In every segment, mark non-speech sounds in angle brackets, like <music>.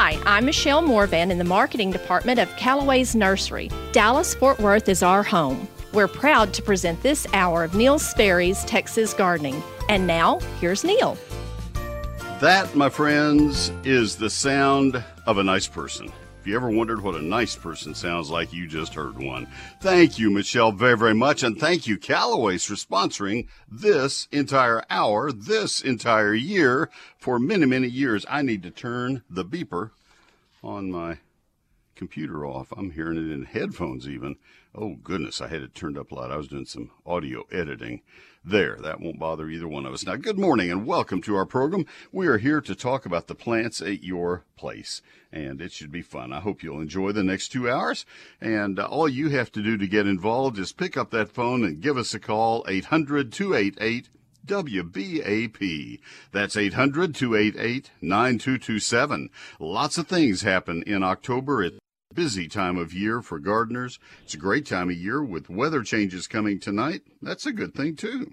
Hi, I'm Michelle Morvan in the marketing department of Callaway's Nursery. Dallas Fort Worth is our home. We're proud to present this hour of Neil Sperry's Texas Gardening. And now, here's Neil. That, my friends, is the sound of a nice person. If you ever wondered what a nice person sounds like, you just heard one. Thank you, Michelle, very, very much. And thank you, Callaway's, for sponsoring this entire hour, this entire year. For many, many years, I need to turn the beeper on my computer off. I'm hearing it in headphones even. Oh goodness, I had it turned up loud. I was doing some audio editing. There, that won't bother either one of us. Now, good morning and welcome to our program. We are here to talk about the plants at your place, and it should be fun. I hope you'll enjoy the next two hours. And uh, all you have to do to get involved is pick up that phone and give us a call, 800 288 WBAP. That's 800 288 9227. Lots of things happen in October. It's a busy time of year for gardeners. It's a great time of year with weather changes coming tonight. That's a good thing, too.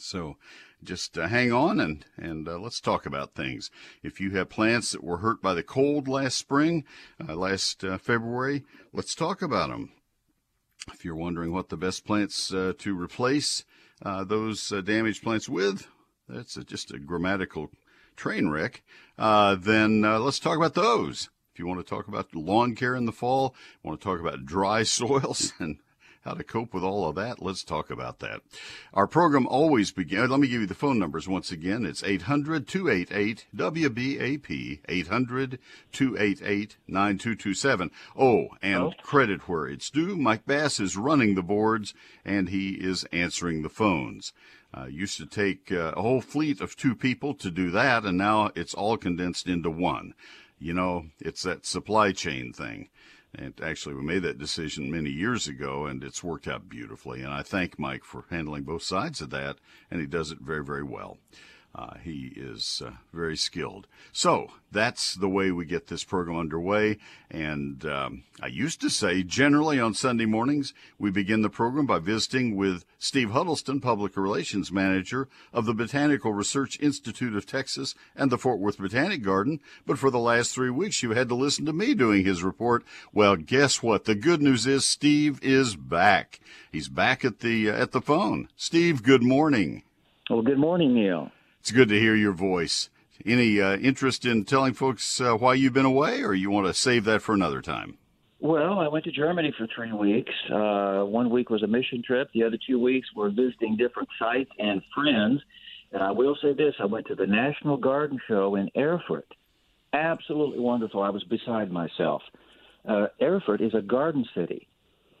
So just uh, hang on and, and uh, let's talk about things. If you have plants that were hurt by the cold last spring, uh, last uh, February, let's talk about them. If you're wondering what the best plants uh, to replace uh, those damaged plants with, that's a, just a grammatical train wreck, then let's talk about those. If you want to talk about lawn care in the fall, want to talk about dry <laughs> soils and how to cope with all of that, let's talk about that. Our program always begins, let me give you the phone numbers once again. It's 800 288 WBAP, 800 288 9227. Oh, and oh. credit where it's due. Mike Bass is running the boards and he is answering the phones. Uh, used to take uh, a whole fleet of two people to do that, and now it's all condensed into one. You know, it's that supply chain thing. And actually, we made that decision many years ago, and it's worked out beautifully. And I thank Mike for handling both sides of that, and he does it very, very well. Uh, he is uh, very skilled. So that's the way we get this program underway. And um, I used to say, generally on Sunday mornings, we begin the program by visiting with Steve Huddleston, Public Relations Manager of the Botanical Research Institute of Texas and the Fort Worth Botanic Garden. But for the last three weeks, you had to listen to me doing his report. Well, guess what? The good news is Steve is back. He's back at the uh, at the phone. Steve, good morning. Well, good morning, Neil. It's good to hear your voice. Any uh, interest in telling folks uh, why you've been away, or you want to save that for another time? Well, I went to Germany for three weeks. Uh, one week was a mission trip. The other two weeks were visiting different sites and friends. And I will say this: I went to the National Garden Show in Erfurt. Absolutely wonderful. I was beside myself. Uh, Erfurt is a garden city.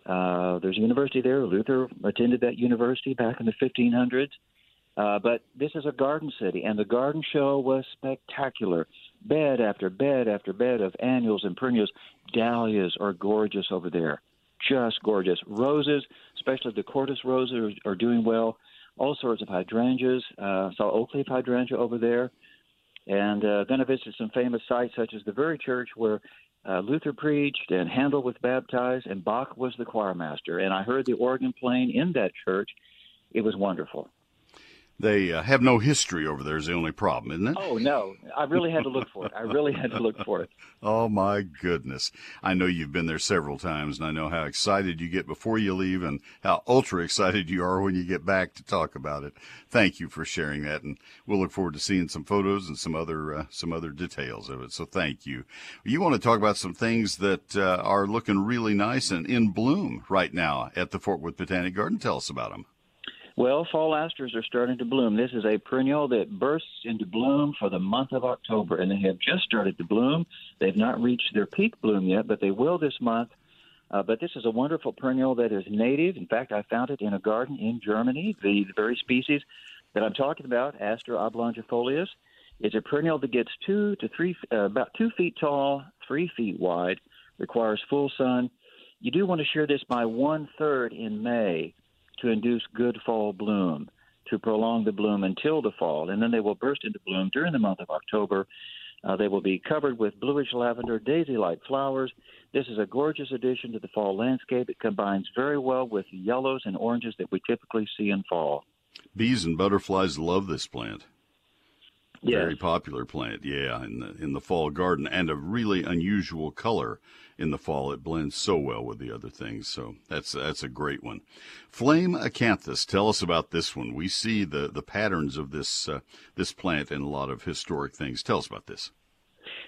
Uh, there's a university there. Luther attended that university back in the 1500s. Uh, but this is a garden city, and the garden show was spectacular. Bed after bed after bed of annuals and perennials. Dahlias are gorgeous over there, just gorgeous. Roses, especially the Kordes roses, are, are doing well. All sorts of hydrangeas. Uh, saw oak leaf hydrangea over there, and uh, going to visit some famous sites such as the very church where uh, Luther preached and Handel was baptized, and Bach was the choir master. And I heard the organ playing in that church. It was wonderful. They uh, have no history over there is the only problem, isn't it? Oh no, I really had to look for it. I really had to look for it. <laughs> oh my goodness! I know you've been there several times, and I know how excited you get before you leave, and how ultra excited you are when you get back to talk about it. Thank you for sharing that, and we'll look forward to seeing some photos and some other uh, some other details of it. So thank you. You want to talk about some things that uh, are looking really nice and in bloom right now at the Fort Worth Botanic Garden. Tell us about them. Well, fall asters are starting to bloom. This is a perennial that bursts into bloom for the month of October, and they have just started to bloom. They've not reached their peak bloom yet, but they will this month. Uh, but this is a wonderful perennial that is native. In fact, I found it in a garden in Germany. The, the very species that I'm talking about, Aster oblongifolius, is a perennial that gets two to three, uh, about two feet tall, three feet wide, requires full sun. You do want to shear this by one third in May to induce good fall bloom, to prolong the bloom until the fall, and then they will burst into bloom during the month of October. Uh, they will be covered with bluish lavender, daisy like flowers. This is a gorgeous addition to the fall landscape. It combines very well with yellows and oranges that we typically see in fall. Bees and butterflies love this plant. Yes. Very popular plant, yeah, in the in the fall garden, and a really unusual color in the fall. It blends so well with the other things, so that's that's a great one. Flame acanthus, tell us about this one. We see the the patterns of this uh, this plant in a lot of historic things. Tell us about this.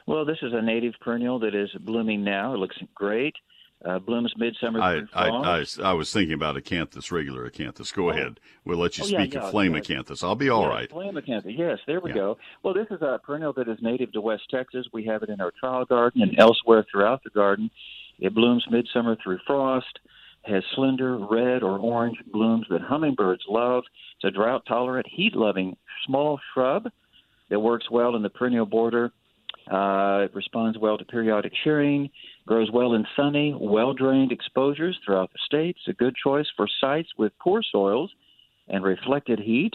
Well, this is a native perennial that is blooming now. It looks great. Uh, blooms midsummer I, through I. I, I was thinking about acanthus, regular acanthus. Go Oh. ahead. We'll let you Oh, speak yeah, of flame yeah. acanthus. I'll be all right. Flame acanthus. Yes, there we Yeah. go. Well, this is a perennial that is native to West Texas. We have it in our trial garden and elsewhere throughout the garden. It blooms midsummer through frost. Has slender red or orange blooms that hummingbirds love. It's a drought tolerant, heat loving small shrub that works well in the perennial border. Uh, it responds well to periodic shearing, grows well in sunny, well drained exposures throughout the state. It's a good choice for sites with poor soils and reflected heat,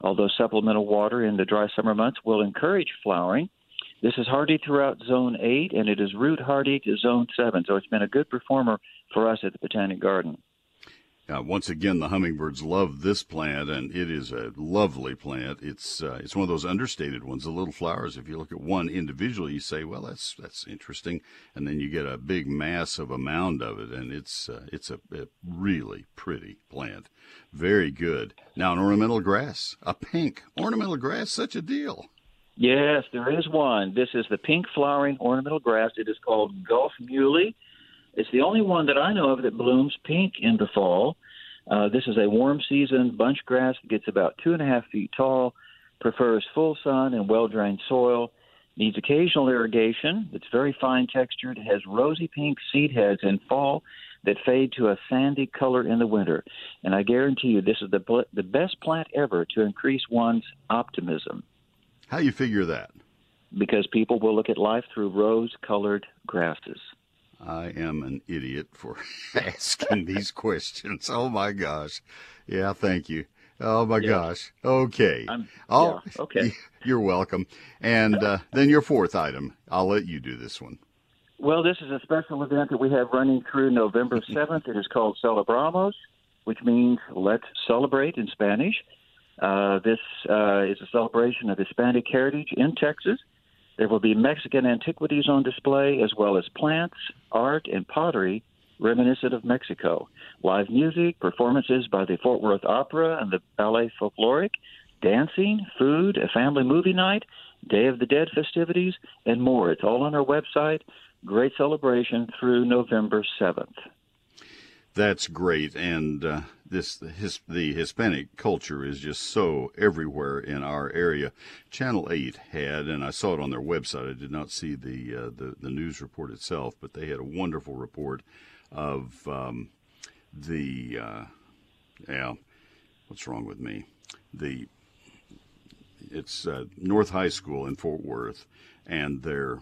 although supplemental water in the dry summer months will encourage flowering. This is hardy throughout zone 8 and it is root hardy to zone 7, so it's been a good performer for us at the Botanic Garden. Uh, once again, the hummingbirds love this plant, and it is a lovely plant. It's uh, it's one of those understated ones. The little flowers. If you look at one individually, you say, "Well, that's that's interesting," and then you get a big mass of a mound of it, and it's uh, it's a, a really pretty plant. Very good. Now, an ornamental grass, a pink ornamental grass, such a deal. Yes, there is one. This is the pink flowering ornamental grass. It is called Gulf Muhly. It's the only one that I know of that blooms pink in the fall. Uh, this is a warm season bunch grass that gets about two and a half feet tall, prefers full sun and well drained soil, needs occasional irrigation. It's very fine textured, has rosy pink seed heads in fall that fade to a sandy color in the winter. And I guarantee you, this is the, the best plant ever to increase one's optimism How you figure that? because people will look at life through rose colored grasses. I am an idiot for <laughs> asking these questions. Oh my gosh. Yeah, thank you. Oh my Yeah. gosh. Okay. I'm- yeah, okay. You're welcome. And uh, then your fourth item. I'll let you do this one. Well, this is a special event that we have running through November 7th. It is called Celebramos, which means let's celebrate in Spanish. Uh, this uh, is a celebration of Hispanic heritage in Texas. There will be Mexican antiquities on display, as well as plants, art, and pottery reminiscent of Mexico. Live music, performances by the Fort Worth Opera and the Ballet Folkloric, dancing, food, a family movie night, Day of the Dead festivities, and more. It's all on our website. Great celebration through November 7th. That's great. And uh, this his, the Hispanic culture is just so everywhere in our area. Channel 8 had, and I saw it on their website. I did not see the uh, the, the news report itself, but they had a wonderful report of um, the uh, yeah. What's wrong with me? The it's uh, North High School in Fort Worth, and their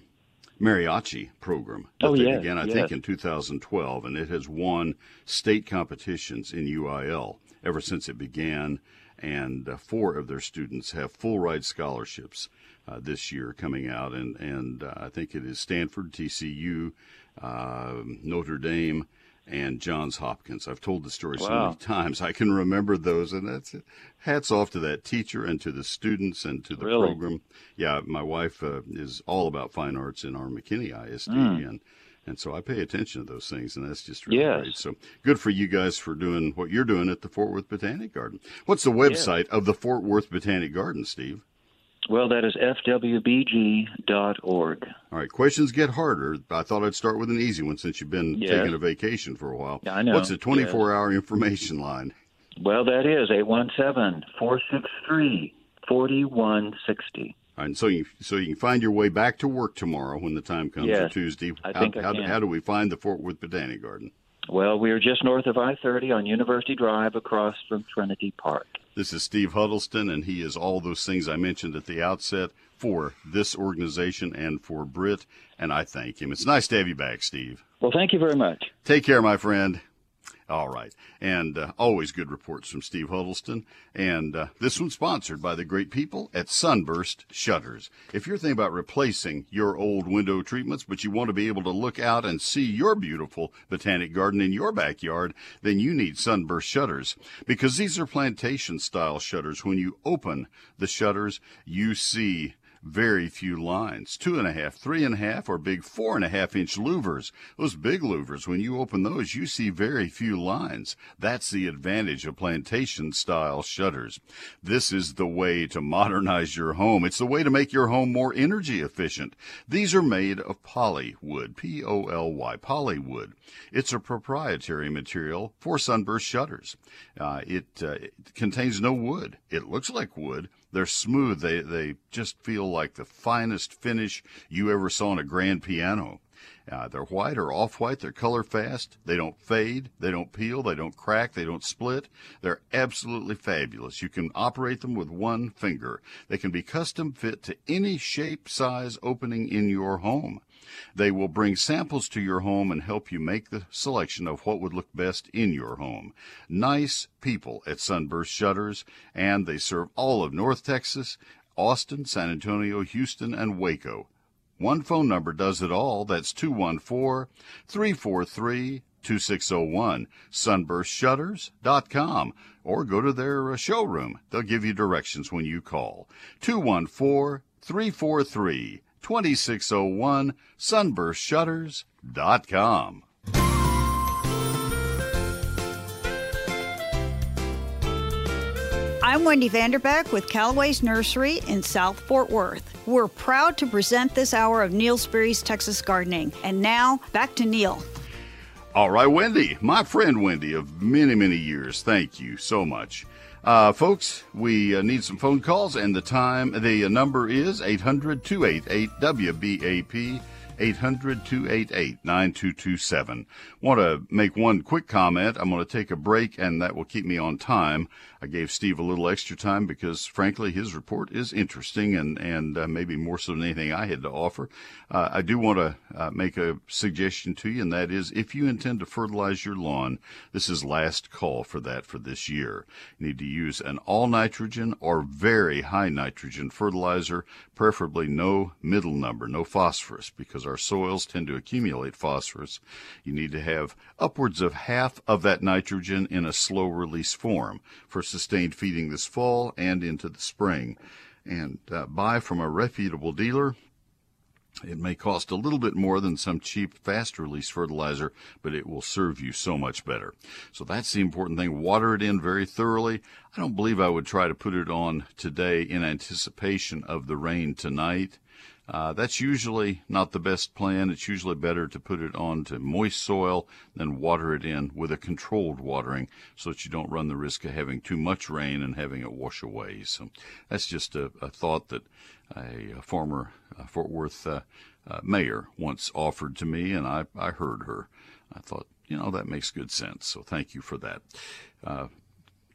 mariachi program that Oh, they yes, began, I think, in 2012, and it has won state competitions in UIL ever since it began. And uh, four of their students have full ride scholarships uh, this year coming out, and and uh, I think it is Stanford, TCU, uh, Notre Dame. And Johns Hopkins. I've told the story so many times I can remember those, and that's it. Hats off to that teacher and to the students and to the Really? program. Yeah, my wife uh, is all about fine arts in our McKinney ISD, Mm. and and so I pay attention to those things, and that's just really Yes. great. So good for you guys for doing what you're doing at the Fort Worth Botanic Garden. What's the website of the Fort Worth Botanic Garden, Steve? Well, that is fwbg.org. All right, questions get harder. I thought I'd start with an easy one since you've been Yes. taking a vacation for a while. Yeah, I know. What's the 24-hour information line? Well, that is 817 463 4160. And so you so you can find your way back to work tomorrow when the time comes, or Yes, Tuesday. I how, think I how, can. how do we find the Fort Worth Botanic Garden? Well, we are just north of I 30 on University Drive across from Trinity Park. This is Steve Huddleston, and he is all those things I mentioned at the outset for this organization and for Brit, and I thank him. It's nice to have you back, Steve. Well, thank you very much. Take care, my friend. All right. And uh, always good reports from Steve Huddleston. And uh, this one's sponsored by the great people at Sunburst Shutters. If you're thinking about replacing your old window treatments, but you want to be able to look out and see your beautiful botanic garden in your backyard, then you need Sunburst Shutters because these are plantation style shutters. When you open the shutters, you see very few lines. Two and a half, three and a half, or big four and a half inch louvers. Those big louvers, when you open those, you see very few lines. That's the advantage of plantation style shutters. This is the way to modernize your home. It's the way to make your home more energy efficient. These are made of poly wood, P O L Y, poly wood. It's a proprietary material for sunburst shutters. Uh, it, uh, it contains no wood. It looks like wood they're smooth. They they just feel like the finest finish you ever saw on a grand piano. Uh, they're white or off white. They're color fast. They don't fade. They don't peel. They don't crack. They don't split. They're absolutely fabulous. You can operate them with one finger. They can be custom fit to any shape, size, opening in your home. They will bring samples to your home and help you make the selection of what would look best in your home. Nice people at Sunburst Shutters, and they serve all of North Texas, Austin, San Antonio, Houston, and Waco. One phone number does it all. That's 214 343 2601, sunburstshutters.com, or go to their uh, showroom. They'll give you directions when you call. 214 343 2601 sunburstshutters.com. I'm Wendy Vanderbeck with Callaway's Nursery in South Fort Worth. We're proud to present this hour of Neil Sperry's Texas Gardening. And now, back to Neil. All right, Wendy, my friend Wendy of many, many years, thank you so much. Uh, folks, we uh, need some phone calls, and the time, the uh, number is 800 288 WBAP. 800 288 9227. Want to make one quick comment. I'm going to take a break, and that will keep me on time. I gave Steve a little extra time because, frankly, his report is interesting and, and uh, maybe more so than anything I had to offer. Uh, I do want to uh, make a suggestion to you, and that is if you intend to fertilize your lawn, this is last call for that for this year. You need to use an all nitrogen or very high nitrogen fertilizer, preferably no middle number, no phosphorus, because our soils tend to accumulate phosphorus. You need to have upwards of half of that nitrogen in a slow release form for sustained feeding this fall and into the spring. And uh, buy from a reputable dealer. It may cost a little bit more than some cheap fast release fertilizer, but it will serve you so much better. So that's the important thing. Water it in very thoroughly. I don't believe I would try to put it on today in anticipation of the rain tonight. Uh, that's usually not the best plan. It's usually better to put it onto moist soil than water it in with a controlled watering so that you don't run the risk of having too much rain and having it wash away. So that's just a, a thought that a, a former uh, Fort Worth uh, uh mayor once offered to me, and I, I heard her. I thought, you know, that makes good sense. So thank you for that. Uh,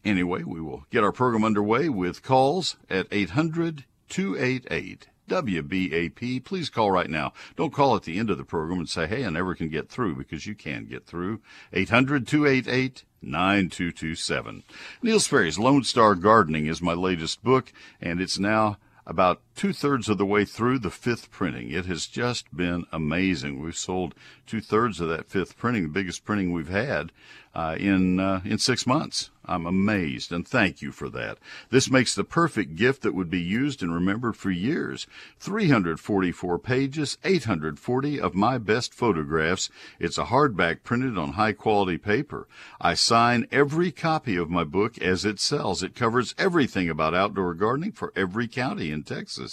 anyway, we will get our program underway with calls at 800 288 WBAP. Please call right now. Don't call at the end of the program and say, hey, I never can get through because you can get through. 800 288 9227. Neil Sperry's Lone Star Gardening is my latest book, and it's now about two thirds of the way through the fifth printing. It has just been amazing. We've sold two thirds of that fifth printing, the biggest printing we've had uh, in uh, in six months. I'm amazed and thank you for that. This makes the perfect gift that would be used and remembered for years. 344 pages, 840 of my best photographs. It's a hardback printed on high quality paper. I sign every copy of my book as it sells. It covers everything about outdoor gardening for every county in Texas.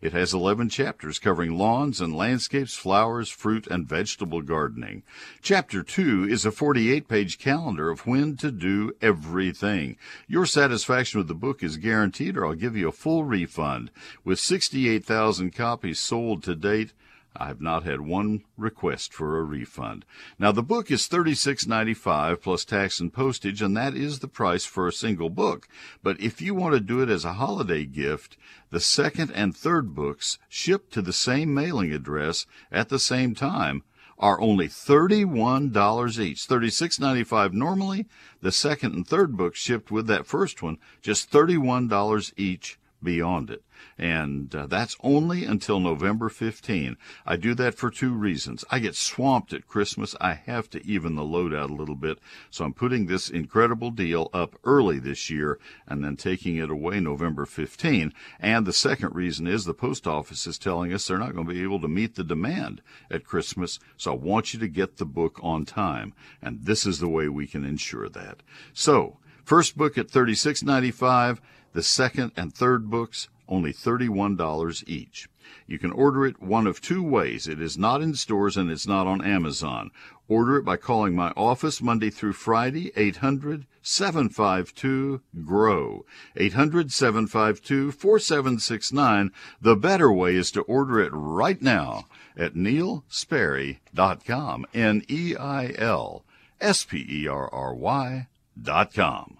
It has 11 chapters covering lawns and landscapes, flowers, fruit, and vegetable gardening. Chapter 2 is a 48 page calendar of when to do everything. Your satisfaction with the book is guaranteed, or I'll give you a full refund. With 68,000 copies sold to date, I have not had one request for a refund. Now the book is $36.95 plus tax and postage, and that is the price for a single book. But if you want to do it as a holiday gift, the second and third books shipped to the same mailing address at the same time are only $31 each. $36.95 normally. The second and third books shipped with that first one, just $31 each beyond it. And uh, that's only until November 15. I do that for two reasons. I get swamped at Christmas. I have to even the load out a little bit. So I'm putting this incredible deal up early this year and then taking it away November 15. And the second reason is the post office is telling us they're not going to be able to meet the demand at Christmas. So I want you to get the book on time. And this is the way we can ensure that. So first book at $36.95. The second and third books, only $31 each. You can order it one of two ways. It is not in stores and it's not on Amazon. Order it by calling my office Monday through Friday, 800 752 GROW. 800 752 4769. The better way is to order it right now at neilsperry.com. N E I L S P E R R Y dot com.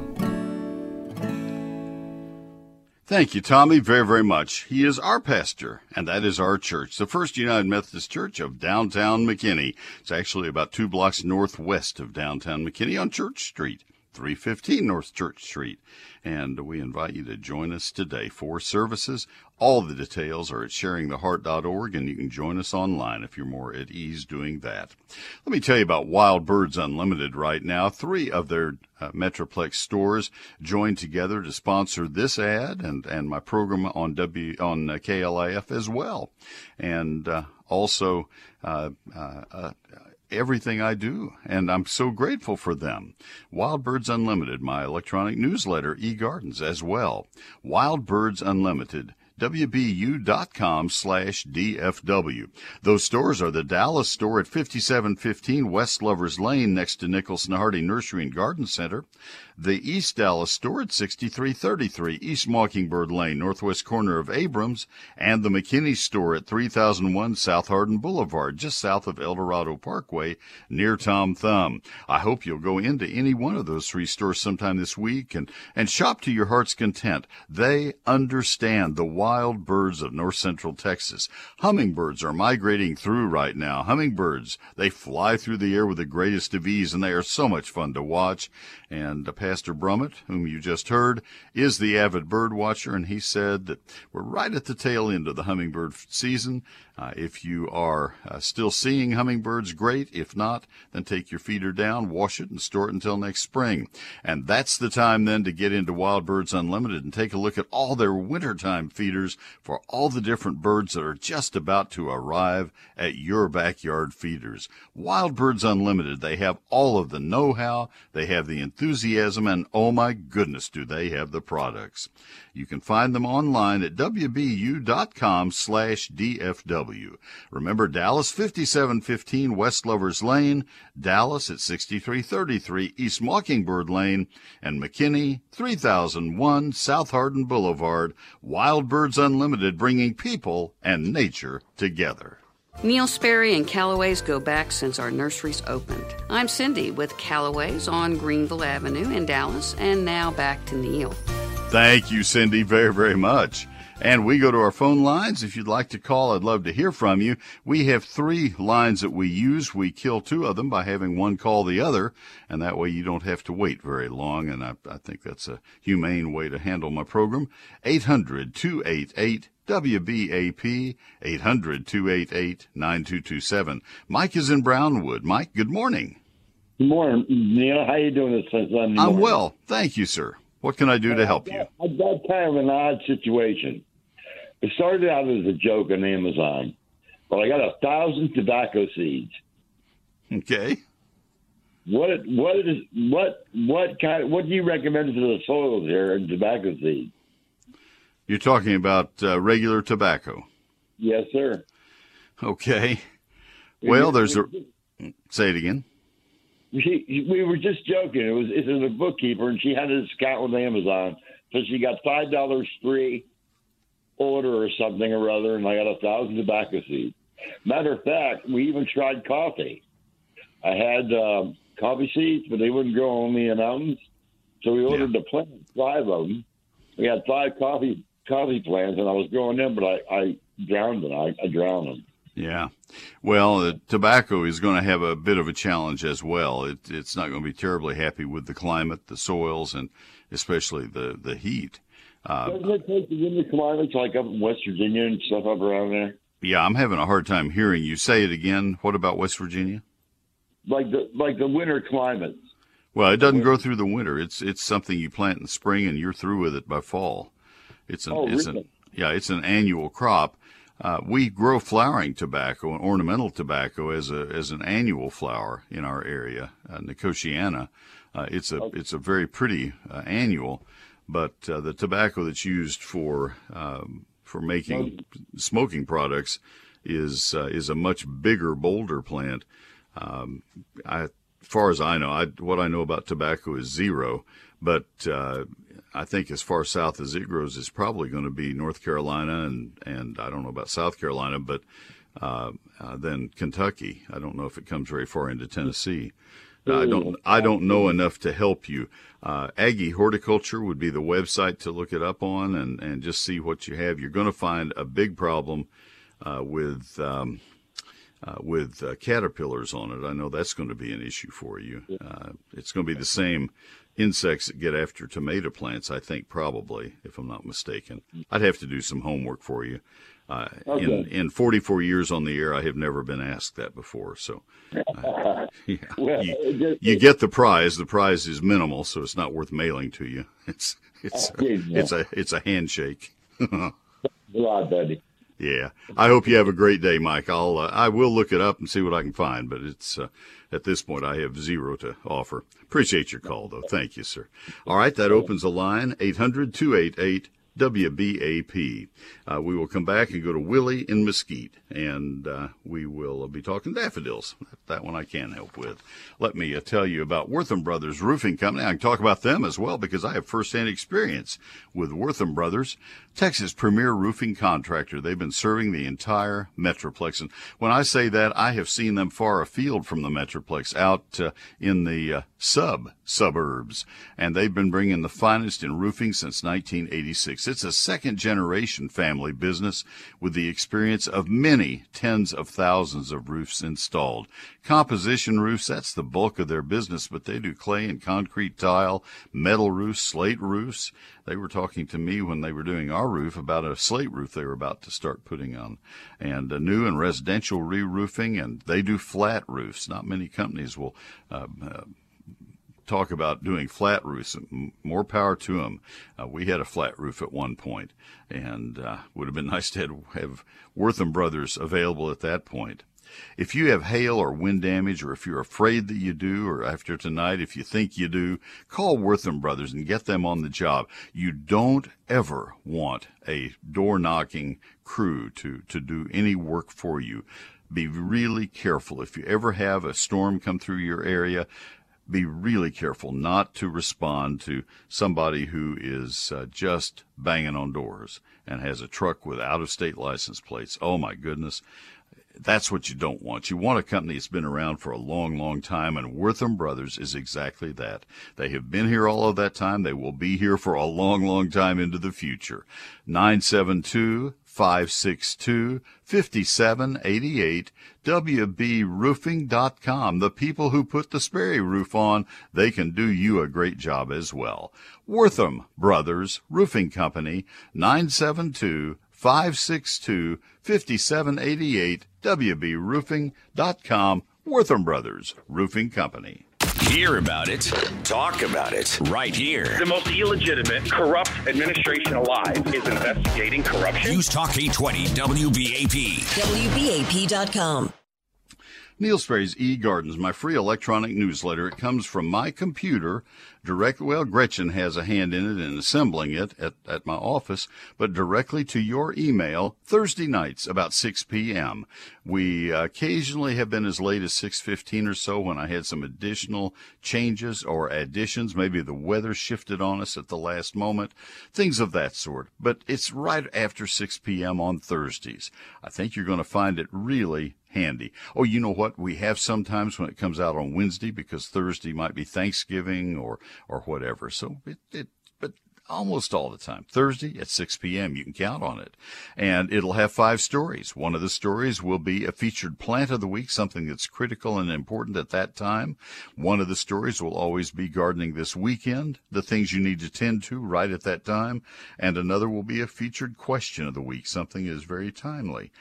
Thank you, Tommy, very, very much. He is our pastor, and that is our church, the First United Methodist Church of downtown McKinney. It's actually about two blocks northwest of downtown McKinney on Church Street. 315 North Church Street. And we invite you to join us today for services. All the details are at sharingtheheart.org, and you can join us online if you're more at ease doing that. Let me tell you about Wild Birds Unlimited right now. Three of their uh, Metroplex stores joined together to sponsor this ad and, and my program on W on uh, KLIF as well. And uh, also, uh, uh, uh, everything I do, and I'm so grateful for them. Wild Birds Unlimited, my electronic newsletter, eGardens as well. Wild Birds Unlimited wbu.com slash DFW. Those stores are the Dallas store at 5715 West Lovers Lane next to Nicholson Hardie Nursery and Garden Center, the East Dallas store at 6333 East Mockingbird Lane, northwest corner of Abrams, and the McKinney store at 3001 South Hardin Boulevard, just south of El Dorado Parkway, near Tom Thumb. I hope you'll go into any one of those three stores sometime this week and, and shop to your heart's content. They understand the wild birds of north central Texas. Hummingbirds are migrating through right now. Hummingbirds, they fly through the air with the greatest of ease and they are so much fun to watch. And Pastor Brummett, whom you just heard, is the avid bird watcher, and he said that we're right at the tail end of the hummingbird season. Uh, if you are uh, still seeing hummingbirds, great. If not, then take your feeder down, wash it, and store it until next spring. And that's the time then to get into Wild Birds Unlimited and take a look at all their wintertime feeders for all the different birds that are just about to arrive at your backyard feeders. Wild Birds Unlimited, they have all of the know-how, they have the enthusiasm, and oh my goodness, do they have the products. You can find them online at wbu.com slash DFW. Remember Dallas 5715 West Lovers Lane, Dallas at 6333 East Mockingbird Lane, and McKinney 3001 South Hardin Boulevard. Wild Birds Unlimited bringing people and nature together. Neil Sperry and Callaway's go back since our nurseries opened. I'm Cindy with Callaway's on Greenville Avenue in Dallas, and now back to Neil. Thank you, Cindy, very, very much. And we go to our phone lines. If you'd like to call, I'd love to hear from you. We have three lines that we use. We kill two of them by having one call the other, and that way you don't have to wait very long. And I, I think that's a humane way to handle my program. 800 288 WBAP 800 288 9227. Mike is in Brownwood. Mike, good morning. Good morning, Neil. How you doing this Sunday morning? I'm well, thank you, sir. What can I do to help you? I've got kind of an odd situation. It started out as a joke on Amazon, but I got a thousand tobacco seeds. Okay. What what is what what kind what do you recommend for the soils here in tobacco seeds? You're talking about uh, regular tobacco. Yes, sir. Okay. Well, there's a. Say it again. She, we were just joking. It was it's a bookkeeper, and she had a discount with Amazon, so she got five dollars free order or something or other, and I got a thousand tobacco seeds. Matter of fact, we even tried coffee. I had um, coffee seeds, but they wouldn't grow only in mountains, so we ordered yeah. the plants, five of them. We had five coffee coffee plants, and I was growing them, but I, I drowned them. I, I drowned them. Yeah. Well, the tobacco is going to have a bit of a challenge as well. It, it's not going to be terribly happy with the climate, the soils, and especially the, the heat. Uh, Doesn't it take the winter climates like up in West Virginia and stuff up around there? Yeah, I'm having a hard time hearing you. Say it again. What about West Virginia? Like the like the winter climate. Well, it doesn't grow through the winter. It's it's something you plant in the spring and you're through with it by fall. It's an oh, it's really? an yeah, it's an annual crop. Uh, we grow flowering tobacco and ornamental tobacco as a as an annual flower in our area, uh, Nicotiana. Uh, it's a it's a very pretty uh, annual, but uh, the tobacco that's used for um, for making smoking products is uh, is a much bigger, bolder plant. Um, I, as far as I know, I, what I know about tobacco is zero, but uh, I think as far south as it grows is probably going to be North Carolina and and I don't know about South Carolina, but uh, uh, then Kentucky. I don't know if it comes very far into Tennessee. I don't I don't know enough to help you. Uh, Aggie Horticulture would be the website to look it up on and, and just see what you have. You're going to find a big problem uh, with um, uh, with uh, caterpillars on it. I know that's going to be an issue for you. Uh, it's going to be the same insects that get after tomato plants, I think, probably, if I'm not mistaken. I'd have to do some homework for you. Uh, okay. in, in 44 years on the air, I have never been asked that before. So, <laughs> uh, <laughs> yeah, well, you, you, get the prize. The prize is minimal, so it's not worth mailing to you. <laughs> It's it's a, it's a it's a handshake. a lot, buddy. Yeah, I hope you have a great day, Mike. I'll uh, I will look it up and see what I can find, but it's uh, at this point I have zero to offer. Appreciate your call though. Thank you, sir. All right, that opens the line 800-288 WBAP. Uh, we will come back and go to Willie in Mesquite, and uh, we will be talking daffodils. That one I can help with. Let me uh, tell you about Wortham Brothers Roofing Company. I can talk about them as well because I have firsthand experience with Wortham Brothers, Texas' premier roofing contractor. They've been serving the entire Metroplex, and when I say that, I have seen them far afield from the Metroplex, out uh, in the uh, sub suburbs, and they've been bringing the finest in roofing since 1986. It's a second generation family business with the experience of many tens of thousands of roofs installed. Composition roofs, that's the bulk of their business, but they do clay and concrete tile, metal roofs, slate roofs. They were talking to me when they were doing our roof about a slate roof they were about to start putting on, and a new and residential re-roofing, and they do flat roofs. Not many companies will uh, uh, talk about doing flat roofs. More power to them. Uh, we had a flat roof at one point, and uh, would have been <laughs> nice to have, have Wortham Brothers available at that point. If you have hail or wind damage, or if you're afraid that you do, or after tonight, if you think you do, call Wortham Brothers and get them on the job. You don't ever want a door knocking crew to, to do any work for you. Be really careful. If you ever have a storm come through your area, be really careful not to respond to somebody who is uh, just banging on doors and has a truck with out of state license plates. Oh my goodness. That's what you don't want. You want a company that's been around for a long, long time, and Wortham Brothers is exactly that. They have been here all of that time. They will be here for a long, long time into the future. 972 562 5788 WBRoofing.com. The people who put the Sperry roof on, they can do you a great job as well. Wortham Brothers Roofing Company, 972 562 5788 WBRoofing.com. Wortham Brothers Roofing Company. Hear about it, talk about it, right here. The most illegitimate, corrupt administration alive is investigating corruption. News Talk 820 WBAP. WBAP.com. Neil Sperry's eGardens, my free electronic newsletter. It comes from my computer directly. Well, Gretchen has a hand in it in assembling it at, at my office, but directly to your email Thursday nights about 6 p.m. We occasionally have been as late as 6:15 or so when I had some additional changes or additions. Maybe the weather shifted on us at the last moment, things of that sort. But it's right after 6 p.m. on Thursdays. I think you're going to find it really handy. Oh, you know what? We have sometimes when it comes out on Wednesday because Thursday might be Thanksgiving or or whatever. So it, it but almost all the time. Thursday at 6 p.m. You can count on it. And it'll have five stories. One of the stories will be a featured plant of the week, something that's critical and important at that time. One of the stories will always be gardening this weekend, the things you need to tend to right at that time. And another will be a featured question of the week, something that is very timely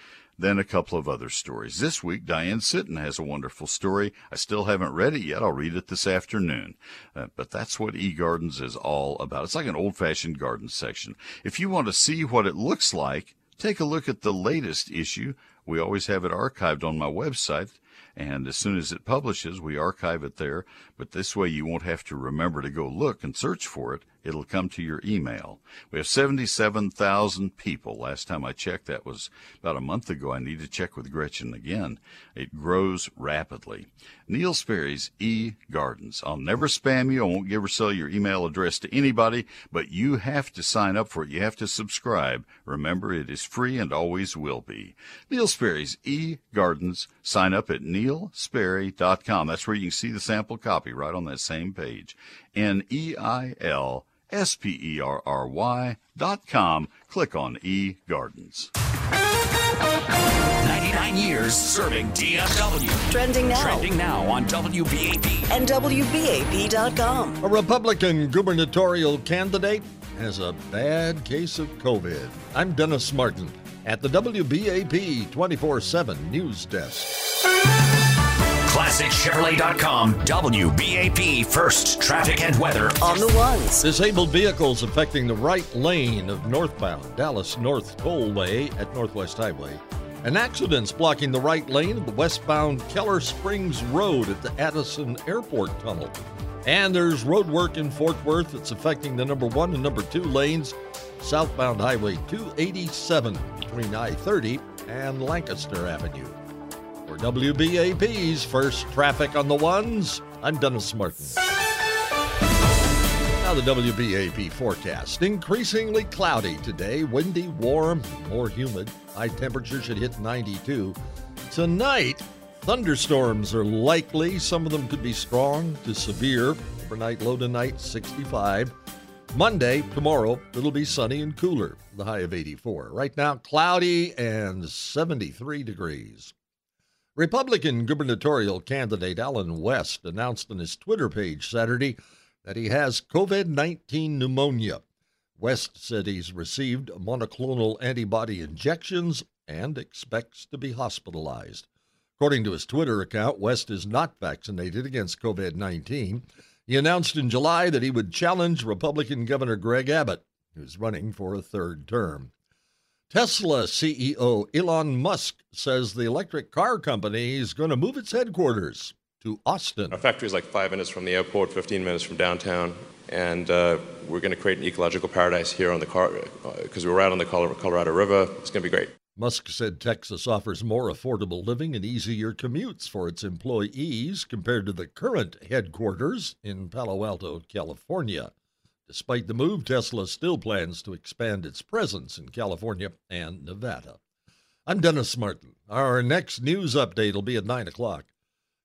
then a couple of other stories. This week, Diane Sitten has a wonderful story. I still haven't read it yet. I'll read it this afternoon. Uh, but that's what eGardens is all about. It's like an old fashioned garden section. If you want to see what it looks like, take a look at the latest issue. We always have it archived on my website. And as soon as it publishes, we archive it there. But this way you won't have to remember to go look and search for it. It'll come to your email. We have 77,000 people. Last time I checked, that was about a month ago. I need to check with Gretchen again. It grows rapidly. Neil Sperry's E Gardens. I'll never spam you. I won't give or sell your email address to anybody, but you have to sign up for it. You have to subscribe. Remember, it is free and always will be. Neil Sperry's E Gardens. Sign up at neilsperry.com. That's where you can see the sample copy right on that same page. N E I L S P E R R Y dot com. Click on E Gardens. 99 years serving DFW. Trending now. Trending now on WBAP. And WBAP.com. A Republican gubernatorial candidate has a bad case of COVID. I'm Dennis Martin at the WBAP 24 7 News Desk. ClassicChevrolet.com, WBAP First Traffic and Weather. On the ones. Disabled vehicles affecting the right lane of northbound Dallas North Tollway at Northwest Highway. An accident's blocking the right lane of the westbound Keller Springs Road at the Addison Airport Tunnel. And there's road work in Fort Worth that's affecting the number one and number two lanes, southbound Highway 287 between I 30 and Lancaster Avenue. For WBAP's first traffic on the ones, I'm Dennis Martin. Now the WBAP forecast. Increasingly cloudy today, windy, warm, more humid. High temperature should hit 92. Tonight, thunderstorms are likely. Some of them could be strong to severe. Overnight low tonight, 65. Monday, tomorrow, it'll be sunny and cooler, the high of 84. Right now, cloudy and 73 degrees. Republican gubernatorial candidate Allen West announced on his Twitter page Saturday that he has COVID 19 pneumonia. West said he's received monoclonal antibody injections and expects to be hospitalized. According to his Twitter account, West is not vaccinated against COVID 19. He announced in July that he would challenge Republican Governor Greg Abbott, who's running for a third term. Tesla CEO Elon Musk says the electric car company is going to move its headquarters to Austin. Our factory is like five minutes from the airport, 15 minutes from downtown, and uh, we're going to create an ecological paradise here on the car because we're right on the Colorado River. It's going to be great. Musk said Texas offers more affordable living and easier commutes for its employees compared to the current headquarters in Palo Alto, California. Despite the move, Tesla still plans to expand its presence in California and Nevada. I'm Dennis Martin. Our next news update will be at 9 o'clock.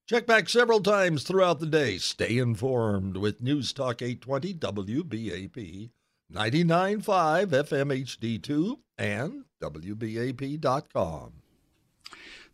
Check back several times throughout the day. Stay informed with News Talk 820 WBAP, 99.5 FM HD2, and WBAP.com.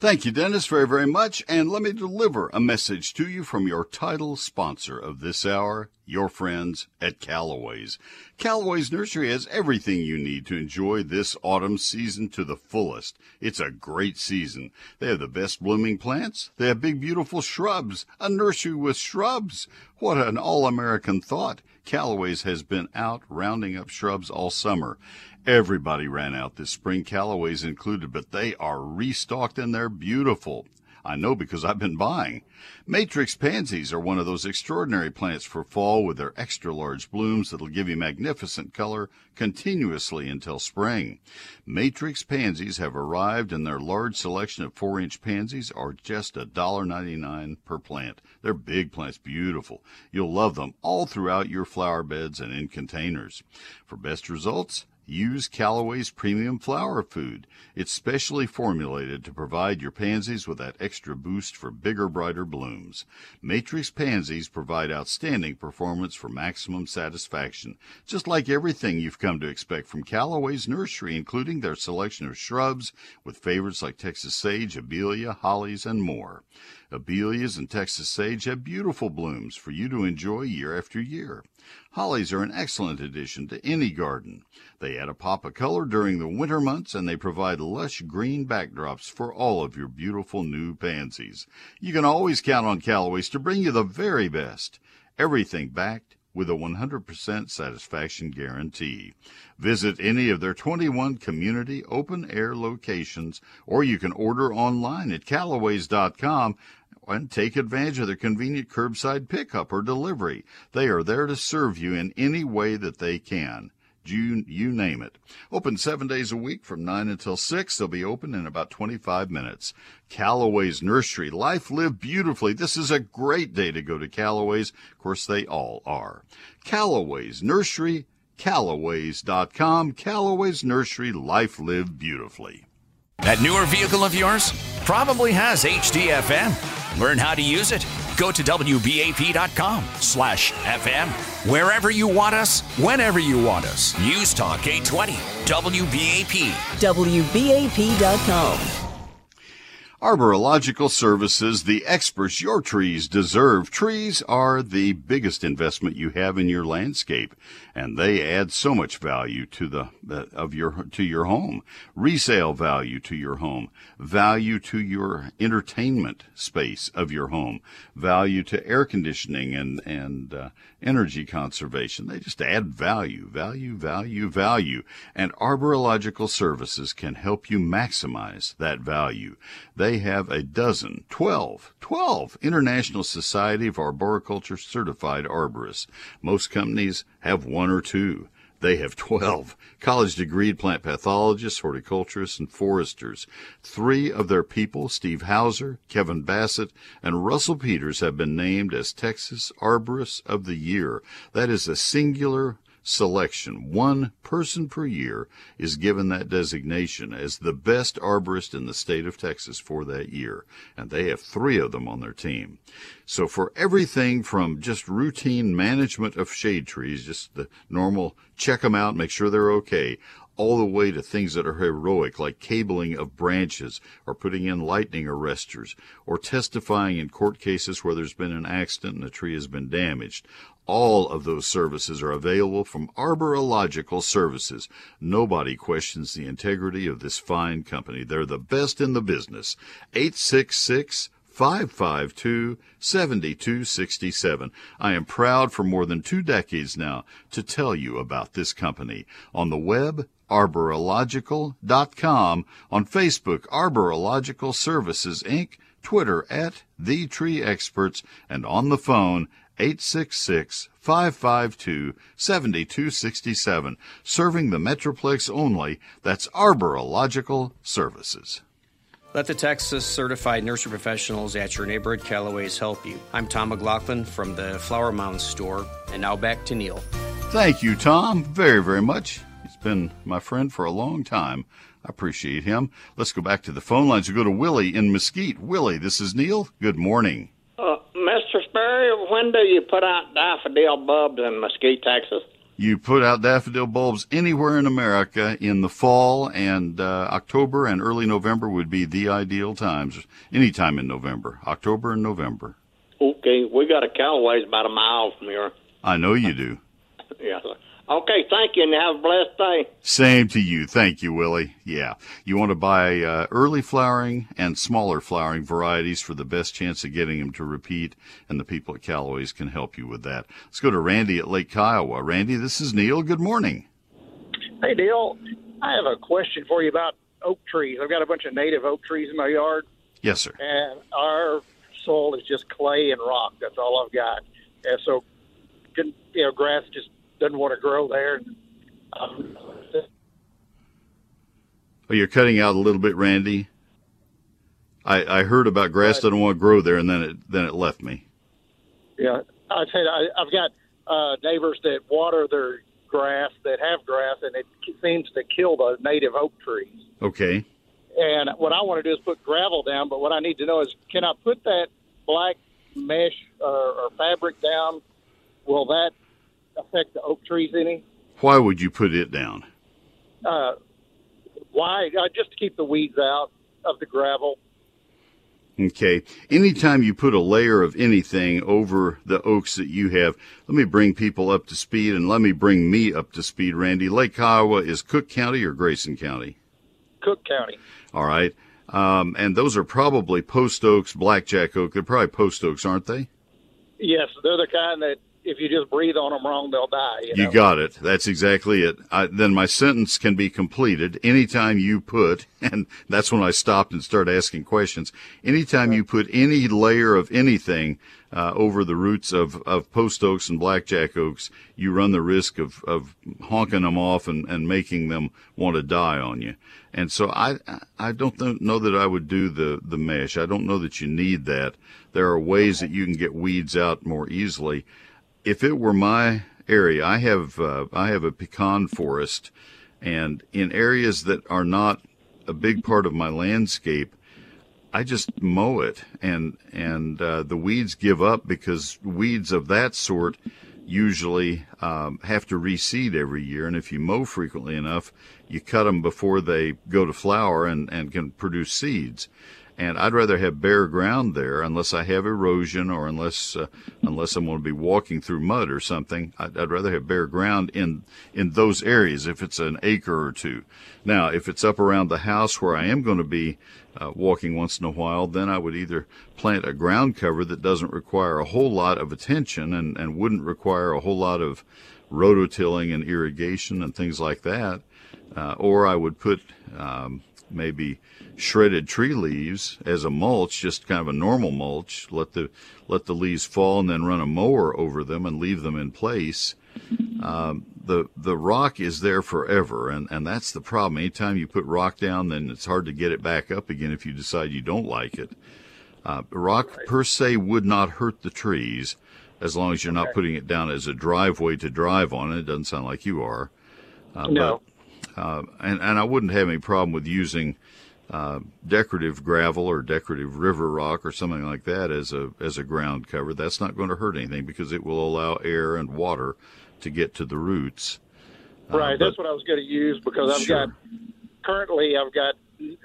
Thank you, Dennis, very, very much. And let me deliver a message to you from your title sponsor of this hour, your friends at Callaway's. Callaway's Nursery has everything you need to enjoy this autumn season to the fullest. It's a great season. They have the best blooming plants. They have big, beautiful shrubs. A nursery with shrubs. What an all-American thought. Callaway's has been out rounding up shrubs all summer. Everybody ran out this spring, Callaway's included, but they are restocked and they're beautiful. I know because I've been buying. Matrix pansies are one of those extraordinary plants for fall with their extra large blooms that'll give you magnificent color continuously until spring. Matrix pansies have arrived and their large selection of 4-inch pansies are just $1.99 per plant. They're big plants, beautiful. You'll love them all throughout your flower beds and in containers. For best results, Use Callaway's premium flower food. It's specially formulated to provide your pansies with that extra boost for bigger, brighter blooms. Matrix pansies provide outstanding performance for maximum satisfaction, just like everything you've come to expect from Callaway's nursery, including their selection of shrubs with favorites like Texas sage, abelia, hollies, and more. Abelias and Texas sage have beautiful blooms for you to enjoy year after year. Hollies are an excellent addition to any garden. They add a pop of color during the winter months and they provide lush green backdrops for all of your beautiful new pansies. You can always count on Callaway's to bring you the very best. Everything backed with a 100% satisfaction guarantee. Visit any of their 21 community open air locations or you can order online at callaways.com and take advantage of their convenient curbside pickup or delivery. They are there to serve you in any way that they can. You, you name it. Open seven days a week from 9 until 6. They'll be open in about 25 minutes. Callaway's Nursery. Life lived beautifully. This is a great day to go to Callaway's. Of course, they all are. Callaway's Nursery, Callaways.com. Callaway's Nursery. Life lived beautifully. That newer vehicle of yours probably has HDFM. Learn how to use it. Go to WBAP.com slash FM. Wherever you want us, whenever you want us. News Talk 820, WBAP. WBAP.com. Arborilogical Services, the experts your trees deserve. Trees are the biggest investment you have in your landscape, and they add so much value to the of your to your home. Resale value to your home, value to your entertainment space of your home, value to air conditioning and and uh, energy conservation. They just add value, value, value, value, and arborilogical Services can help you maximize that value. They have a dozen, 12, 12 International Society of Arboriculture certified arborists. Most companies have one or two. They have 12 college degreed plant pathologists, horticulturists, and foresters. Three of their people, Steve Houser, Kevin Bassett, and Russell Peters, have been named as Texas Arborists of the Year. That is a singular selection. One person per year is given that designation as the best arborist in the state of Texas for that year, and they have three of them on their team. So for everything from just routine management of shade trees, just the normal check them out, make sure they're okay, all the way to things that are heroic, like cabling of branches, or putting in lightning arresters, or testifying in court cases where there's been an accident and a tree has been damaged. All of those services are available from Arborilogical Services. Nobody questions the integrity of this fine company. They're the best in the business. 866 552 7267. I am proud for more than two decades now to tell you about this company. On the web, arborilogical.com, on Facebook, Arborilogical Services Inc., Twitter at The Tree Experts, and on the phone, 866 552 7267. Serving the Metroplex only. That's Arborilogical Services. Let the Texas certified nursery professionals at your neighborhood Callaways help you. I'm Tom McLaughlin from the Flower Mound store, and now back to Neil. Thank you, Tom, very, very much. He's been my friend for a long time. I appreciate him. Let's go back to the phone lines. We go to Willie in Mesquite. Willie, this is Neil. Good morning. Mr. Sperry, when do you put out daffodil bulbs in Mesquite, Texas? You put out daffodil bulbs anywhere in America in the fall and uh, October and early November would be the ideal times. Anytime in November, October and November. Okay, we got a cow Callaway's about a mile from here. I know you do. <laughs> Yeah. Okay, thank you, and have a blessed day. Same to you. Thank you, Willie. Yeah. You want to buy uh, early flowering and smaller flowering varieties for the best chance of getting them to repeat, and the people at Callaway's can help you with that. Let's go to Randy at Lake Kiowa. Randy, this is Neil. Good morning. Hey, Neil. I have a question for you about oak trees. I've got a bunch of native oak trees in my yard, Yes, sir. and our soil is just clay and rock. That's all I've got. And so, you know, grass just doesn't want to grow there. Um, Oh, you're cutting out a little bit, Randy. I, I heard about grass doesn't want to grow there, and then it then it left me. Yeah, I said I, I've got uh, neighbors that water their grass that have grass, and it seems to kill the native oak trees. Okay. And what I want to do is put gravel down, but what I need to know is, can I put that black mesh or, or fabric down? Will that affect the oak trees any? Why would you put it down? Uh, why? Uh, just to keep the weeds out of the gravel. Okay. Anytime you put a layer of anything over the oaks that you have, let me bring people up to speed and let me bring me up to speed, Randy. Lake Kiowa is Cooke County or Grayson County? Cooke County. All right. Um, and those are probably post oaks, blackjack oak. They're probably post oaks, aren't they? Yes, they're the kind that if you just breathe on them wrong, they'll die. You, You got it. That's exactly it. I, then my sentence can be completed anytime you put, <laughs> and that's when I stopped and started asking questions. Anytime you put any layer of anything uh, over the roots of, of post oaks and blackjack oaks, you run the risk of, of honking them off and, and making them want to die on you. And so I I don't know that I would do the the mesh. I don't know that you need that. There are ways that you can get weeds out more easily if it were my area, I have uh, I have a pecan forest, and in areas that are not a big part of my landscape, I just mow it, and and uh, the weeds give up because weeds of that sort usually um, have to reseed every year, and if you mow frequently enough, you cut them before they go to flower and and can produce seeds and I'd rather have bare ground there unless I have erosion or unless uh, unless I'm going to be walking through mud or something. I'd, I'd rather have bare ground in in those areas if it's an acre or two. Now, if it's up around the house where I am going to be uh, walking once in a while, then I would either plant a ground cover that doesn't require a whole lot of attention and, and wouldn't require a whole lot of rototilling and irrigation and things like that, uh, or I would put um, maybe shredded tree leaves as a mulch, just kind of a normal mulch. Let the let the leaves fall and then run a mower over them and leave them in place. Um, the the rock is there forever, and and that's the problem. Anytime you put rock down, then it's hard to get it back up again if you decide you don't like it. Uh, rock per se would not hurt the trees as long as you're not putting it down as a driveway to drive on. It doesn't sound like you are. Uh, No. But, uh, and and I wouldn't have any problem with using uh, decorative gravel or decorative river rock or something like that as a as a ground cover. That's not going to hurt anything because it will allow air and water to get to the roots. Uh, Right, that's what I was going to use because I've Sure. got currently I've got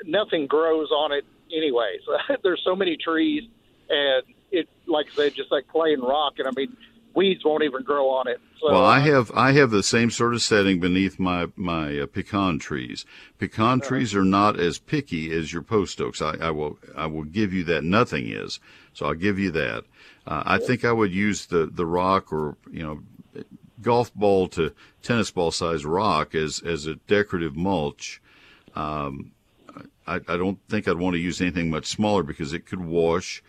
nothing grows on it anyway. So <laughs> there's so many trees, and it like I said, just like clay and rock, and I mean weeds won't even grow on it. So well, I have I have the same sort of setting beneath my my uh, pecan trees. Pecan trees are not as picky as your post oaks. I, I will I will give you that. Nothing is. So I'll give you that. Uh, I think I would use the the rock or you know golf ball to tennis ball size rock as as a decorative mulch. Um, I, I don't think I'd want to use anything much smaller because it could wash.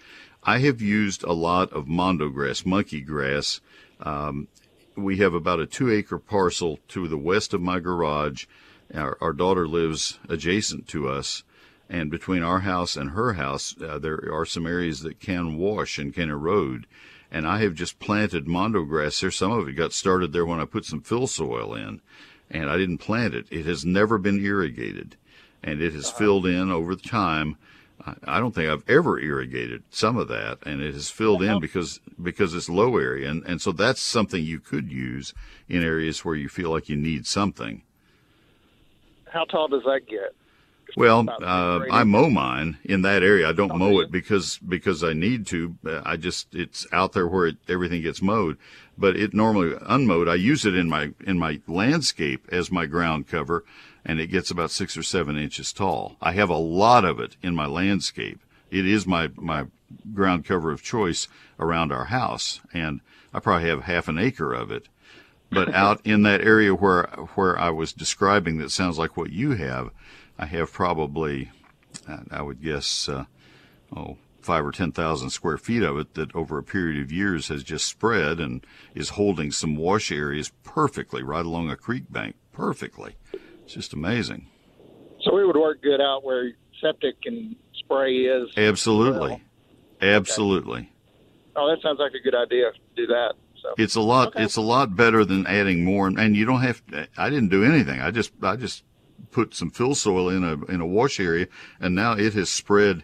I have used a lot of mondo grass, monkey grass. Um, we have about a two acre parcel to the west of my garage. Our, our daughter lives adjacent to us. And between our house and her house, uh, there are some areas that can wash and can erode. And I have just planted mondo grass there. Some of it got started there when I put some fill soil in, and I didn't plant it. It has never been irrigated, and it has filled in over the time. I- don't think I've ever irrigated some of that, and it has filled in because because it's low area, and and so that's something you could use in areas where you feel like you need something. how tall does that get? Well, uh, I mow mine in that area. I don't mow it because because I need to. I just it's out there where it, everything gets mowed. But it normally unmowed. I use it in my in my landscape as my ground cover, and it gets about six or seven inches tall. I have a lot of it in my landscape. It is my my ground cover of choice around our house, and I probably have half an acre of it. But <laughs> out in that area where where I was describing, that sounds like what you have. I have probably, I would guess, uh, oh, five or ten thousand square feet of it that over a period of years has just spread and is holding some wash areas perfectly right along a creek bank perfectly. It's just amazing. So it would work good out where septic and spray is. Absolutely, well. absolutely. Okay. Oh, that sounds like a good idea. To do that. So. It's a lot. Okay. It's a lot better than adding more, and you don't have. I didn't do anything. I just, I just put some fill soil in a in a wash area, and now it has spread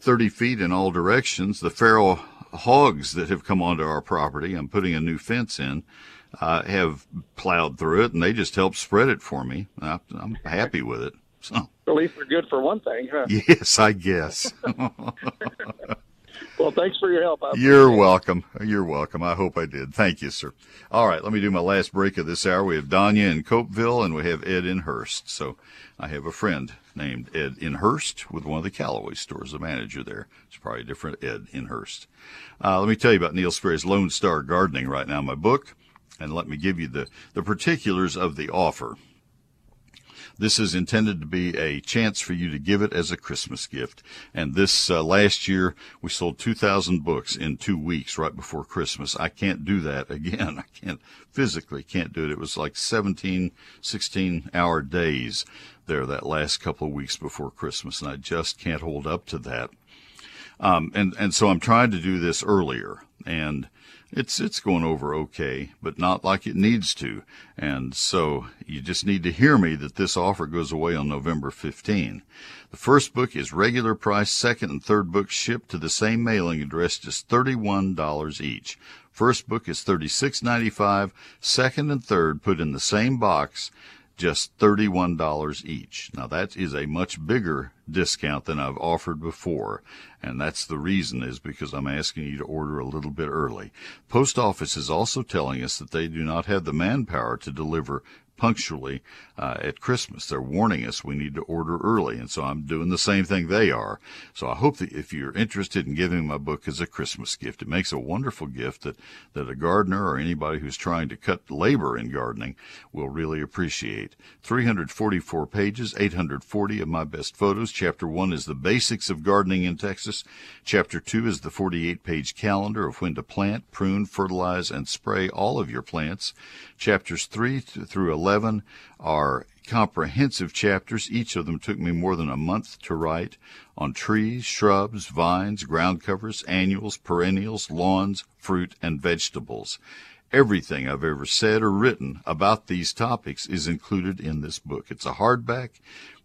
30 feet in all directions. The feral hogs that have come onto our property, I'm putting a new fence in, uh, have plowed through it, and they just help spread it for me. I, am happy with it. So. At least they're good for one thing, huh? Yes, I guess. <laughs> Well, thanks for your help. You're welcome. You're welcome. I hope I did. Thank you, sir. All right, let me do my last break of this hour. We have Danya in Copeville and we have Ed in Hurst. So I have a friend named Ed in Hurst with one of the Callaway stores, the manager there. It's probably a different Ed in Hurst. Uh, let me tell you about Neil Sperry's Lone Star Gardening right now, my book, and let me give you the, the particulars of the offer. This is intended to be a chance for you to give it as a Christmas gift. And this uh, last year, we sold 2,000 books in two weeks right before Christmas. I can't do that <laughs> again. I can't physically can't do it. It was like 17, 16 hour days there that last couple of weeks before Christmas, and I just can't hold up to that. Um, and and so I'm trying to do this earlier, and it's it's going over okay, but not like it needs to. And so you just need to hear me that this offer goes away on November 15. The first book is regular price, second and third books shipped to the same mailing address, just $31 each. First book is $36.95, second and third put in the same box just $31 each. Now that is a much bigger discount than I've offered before. And that's the reason is because I'm asking you to order a little bit early. Post office is also telling us that they do not have the manpower to deliver punctually uh, at Christmas. They're warning us we need to order early, and so I'm doing the same thing they are. So I hope that if you're interested in giving my book as a Christmas gift, it makes a wonderful gift that, that a gardener or anybody who's trying to cut labor in gardening will really appreciate. 344 pages, 840 of my best photos. Chapter 1 is the basics of gardening in Texas. Chapter 2 is the 48 page calendar of when to plant, prune, fertilize, and spray all of your plants. Chapters 3 through 11 are comprehensive chapters. Each of them took me more than a month to write on trees, shrubs, vines, ground covers, annuals, perennials, lawns, fruit, and vegetables. Everything I've ever said or written about these topics is included in this book. It's a hardback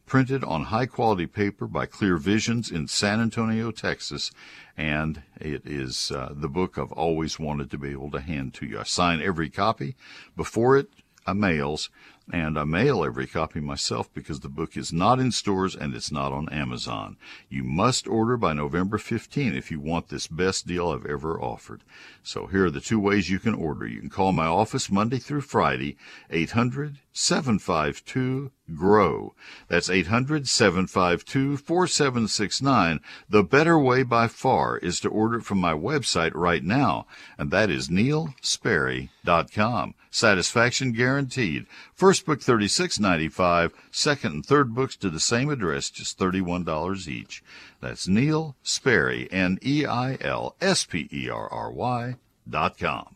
printed on high quality paper by Clear Visions in San Antonio, Texas, and it is uh, the book I've always wanted to be able to hand to you. I sign every copy before it uh, mails, and I mail every copy myself because the book is not in stores and it's not on Amazon. You must order by November 15 if you want this best deal I've ever offered. So here are the two ways you can order. You can call my office Monday through Friday, 800 752 GROW. That's 800 752 4769. The better way by far is to order it from my website right now, and that is neilsperry.com. Satisfaction guaranteed. First book $36.95, second and third books to the same address, just $31 each. That's Neil Sperry, N E I L S P E R R Y dot com.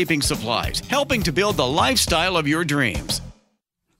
landscaping supplies, helping to build the lifestyle of your dreams.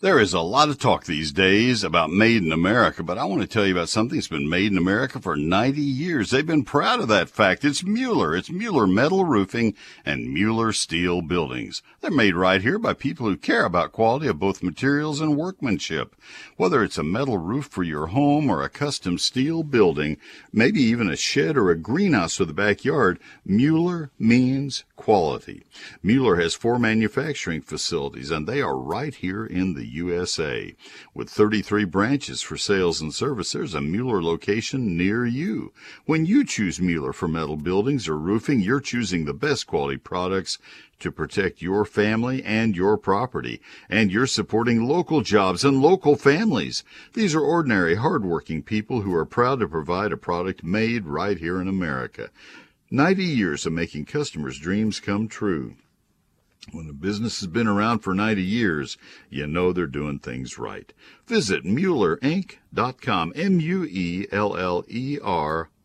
There is a lot of talk these days about made in America, but I want to tell you about something that's been made in America for 90 years. They've been proud of that fact. It's Mueller. It's Mueller Metal Roofing and Mueller Steel Buildings. They're made right here by people who care about quality of both materials and workmanship. Whether it's a metal roof for your home or a custom steel building, maybe even a shed or a greenhouse for the backyard, Mueller means quality. Mueller has four manufacturing facilities and they are right here in the USA. With 33 branches for sales and service, there's a Mueller location near you. When you choose Mueller for metal buildings or roofing, you're choosing the best quality products to protect your family and your property. And you're supporting local jobs and local families. These are ordinary, hardworking people who are proud to provide a product made right here in America. 90 years of making customers' dreams come true. When a business has been around for 90 years, you know they're doing things right. Visit MuellerInc.com, M-U-E-L-L-E-R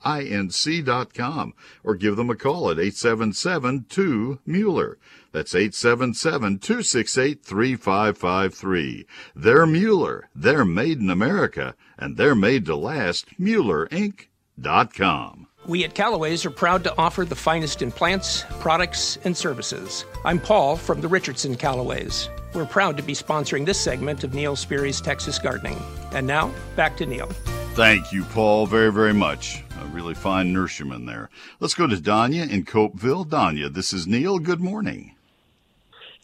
inc.com or give them a call at 877-2-MUELLER. That's 877-268-3553. They're Mueller. They're made in America and they're made to last. MuellerInc.com. We at Callaway's are proud to offer the finest in plants, products, and services. I'm Paul from the Richardson Callaways. We're proud to be sponsoring this segment of Neil Sperry's Texas Gardening. And now, back to Neil. Thank you, Paul, very, very much. A really fine nurseryman there. Let's go to Danya in Copeville. Danya, this is Neil. Good morning.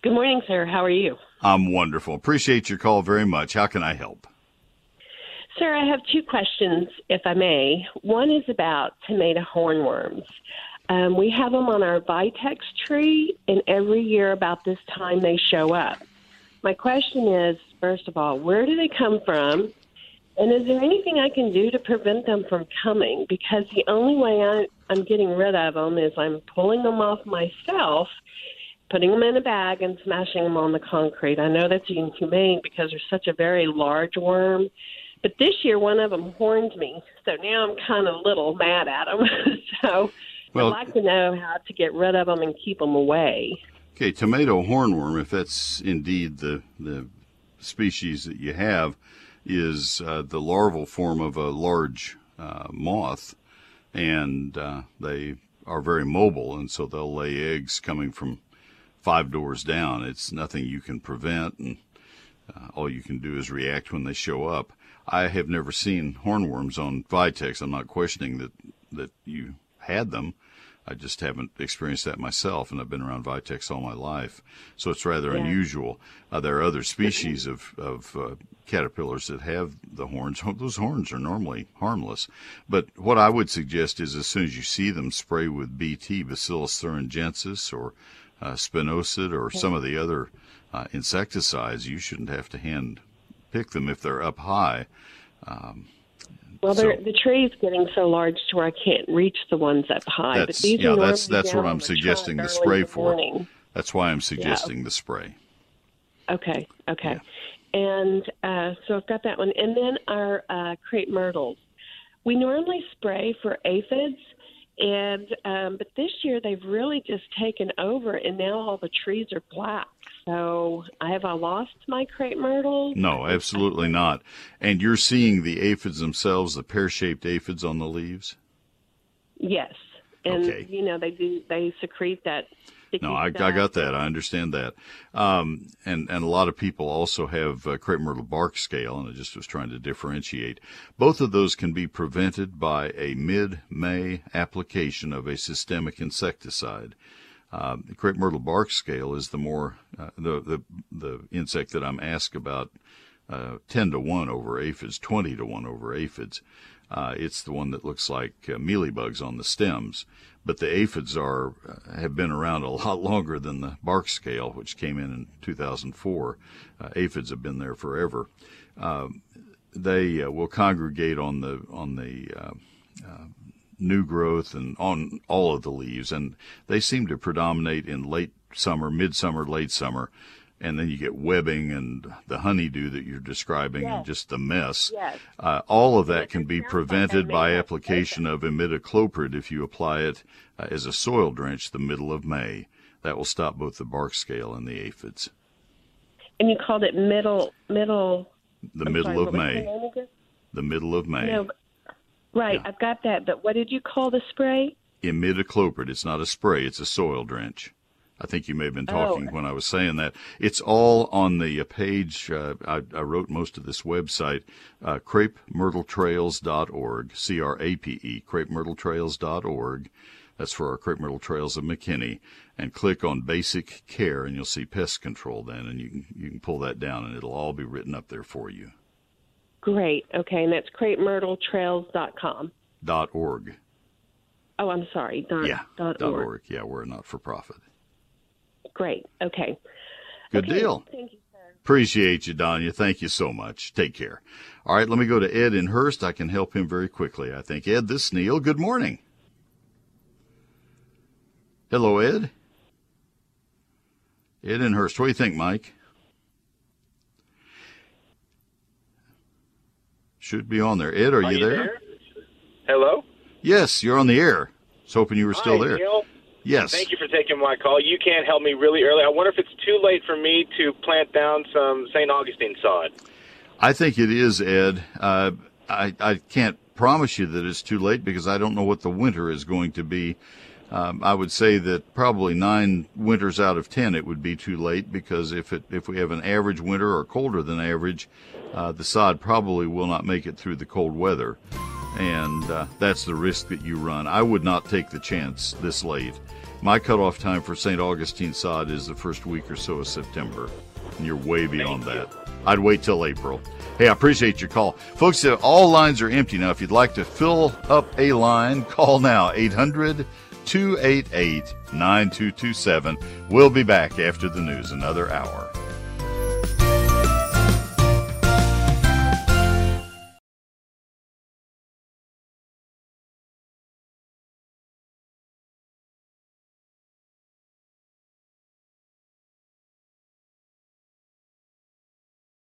Good morning, sir. How are you? I'm wonderful. Appreciate your call very much. How can I help? Sir, I have two questions, if I may. One is about tomato hornworms. Um, we have them on our Vitex tree, and every year about this time they show up. My question is, first of all, where do they come from? And is there anything I can do to prevent them from coming? Because the only way I, I'm getting rid of them is I'm pulling them off myself, putting them in a bag, and smashing them on the concrete. I know that's inhumane because they're such a very large worm. But this year, one of them horned me, so now I'm kind of a little mad at them. <laughs> so well, I'd like to know how to get rid of them and keep them away. Okay, tomato hornworm, if that's indeed the the species that you have, is uh, the larval form of a large uh, moth, and uh, they are very mobile, and so they'll lay eggs coming from five doors down. It's nothing you can prevent, and uh, all you can do is react when they show up. I have never seen hornworms on Vitex. I'm not questioning that that you had them. I just haven't experienced that myself, and I've been around Vitex all my life, so it's rather yeah. unusual. Uh, there are other species of of uh, caterpillars that have the horns. Those horns are normally harmless, but what I would suggest is as soon as you see them, spray with BT, Bacillus thuringiensis, or uh, spinosad, or some of the other uh, insecticides. You shouldn't have to hand pick them if they're up high. Um, well, so, the tree is getting so large to where I can't reach the ones up high. But these yeah, that's that's what I'm suggesting the spray for. That's why I'm suggesting yeah. the spray. Okay, okay. Yeah. And uh, so I've got that one. And then our uh, crepe myrtles. We normally spray for aphids, and um, but this year they've really just taken over, and now all the trees are black. So, have I lost my crepe myrtle? No, absolutely not. And you're seeing the aphids themselves, the pear-shaped aphids on the leaves. Yes, and okay. you know they do they secrete that. No, I, I, got that. I understand that. Um, and and a lot of people also have uh, crepe myrtle bark scale, and I just was trying to differentiate. Both of those can be prevented by a mid-May application of a systemic insecticide. Uh, the crepe myrtle bark scale is the more uh, the, the the insect that I'm asked about. Uh, 10 to 1 over aphids, 20 to 1 over aphids. Uh, it's the one that looks like uh, mealybugs on the stems. But the aphids are uh, have been around a <laughs> lot longer than the bark scale, which came in in 2004. Uh, aphids have been there forever. Um, they will congregate on the on the uh, new growth and on all of the leaves, and they seem to predominate in late summer, midsummer, late summer and then you get webbing and the honeydew that you're describing yes. and just the mess. Yes. Uh, all of that can be prevented by application of imidacloprid if you apply it uh, as a soil drench the middle of May. That will stop both the bark scale and the aphids. And you called it middle middle. The I'm middle sorry, of May. The middle of May. No, right, yeah. I've got that. But what did you call the spray? Imidacloprid. It's not a spray. It's a soil drench. I think you may have been talking oh. when I was saying that. It's all on the uh, page. Uh, I, I, wrote most of this website, uh, crapemyrtletrails.org, C R A P E, crapemyrtletrails.org. That's for our Crape Myrtle Trails of McKinney. And click on Basic Care, and you'll see Pest Control then, and you can, you can pull that down, and it'll all be written up there for you. Great. Okay, and that's crapemyrtletrails.com. Dot org. Oh, I'm sorry. Dot, yeah. Dot, dot org. org. Yeah, we're a not for profit. Great. Okay. Good okay. deal. Thank you, sir. Appreciate you, Danya. Thank you so much. Take care. All right, let me go to Ed in Hurst. I can help him very quickly, I think. Ed, this is Neil. Good morning. Hello, Ed. Ed in Hurst. What do you think, Mike? Should be on there. Ed, are, are you, you there? there? Hello? Yes, you're on the air. I was hoping you were still Hi, there. Neil. Yes. Thank you for taking my call. You can't help me really early. I wonder if it's too late for me to plant down some St. Augustine sod. I think it is, Ed. Uh, I, I can't promise you that it's too late because I don't know what the winter is going to be. Um, I would say that probably nine winters out of ten it would be too late because if it if we have an average winter or colder than average, uh, the sod probably will not make it through the cold weather, and uh, that's the risk that you run. I would not take the chance this late. My cutoff time for St. Augustine sod is the first week or so of September, and you're way beyond that. I'd wait till April. Hey, I appreciate your call. Folks, uh, all lines are empty now. If you'd like to fill up a line, <laughs> call now 800 288 9227. We'll be back after the news another hour.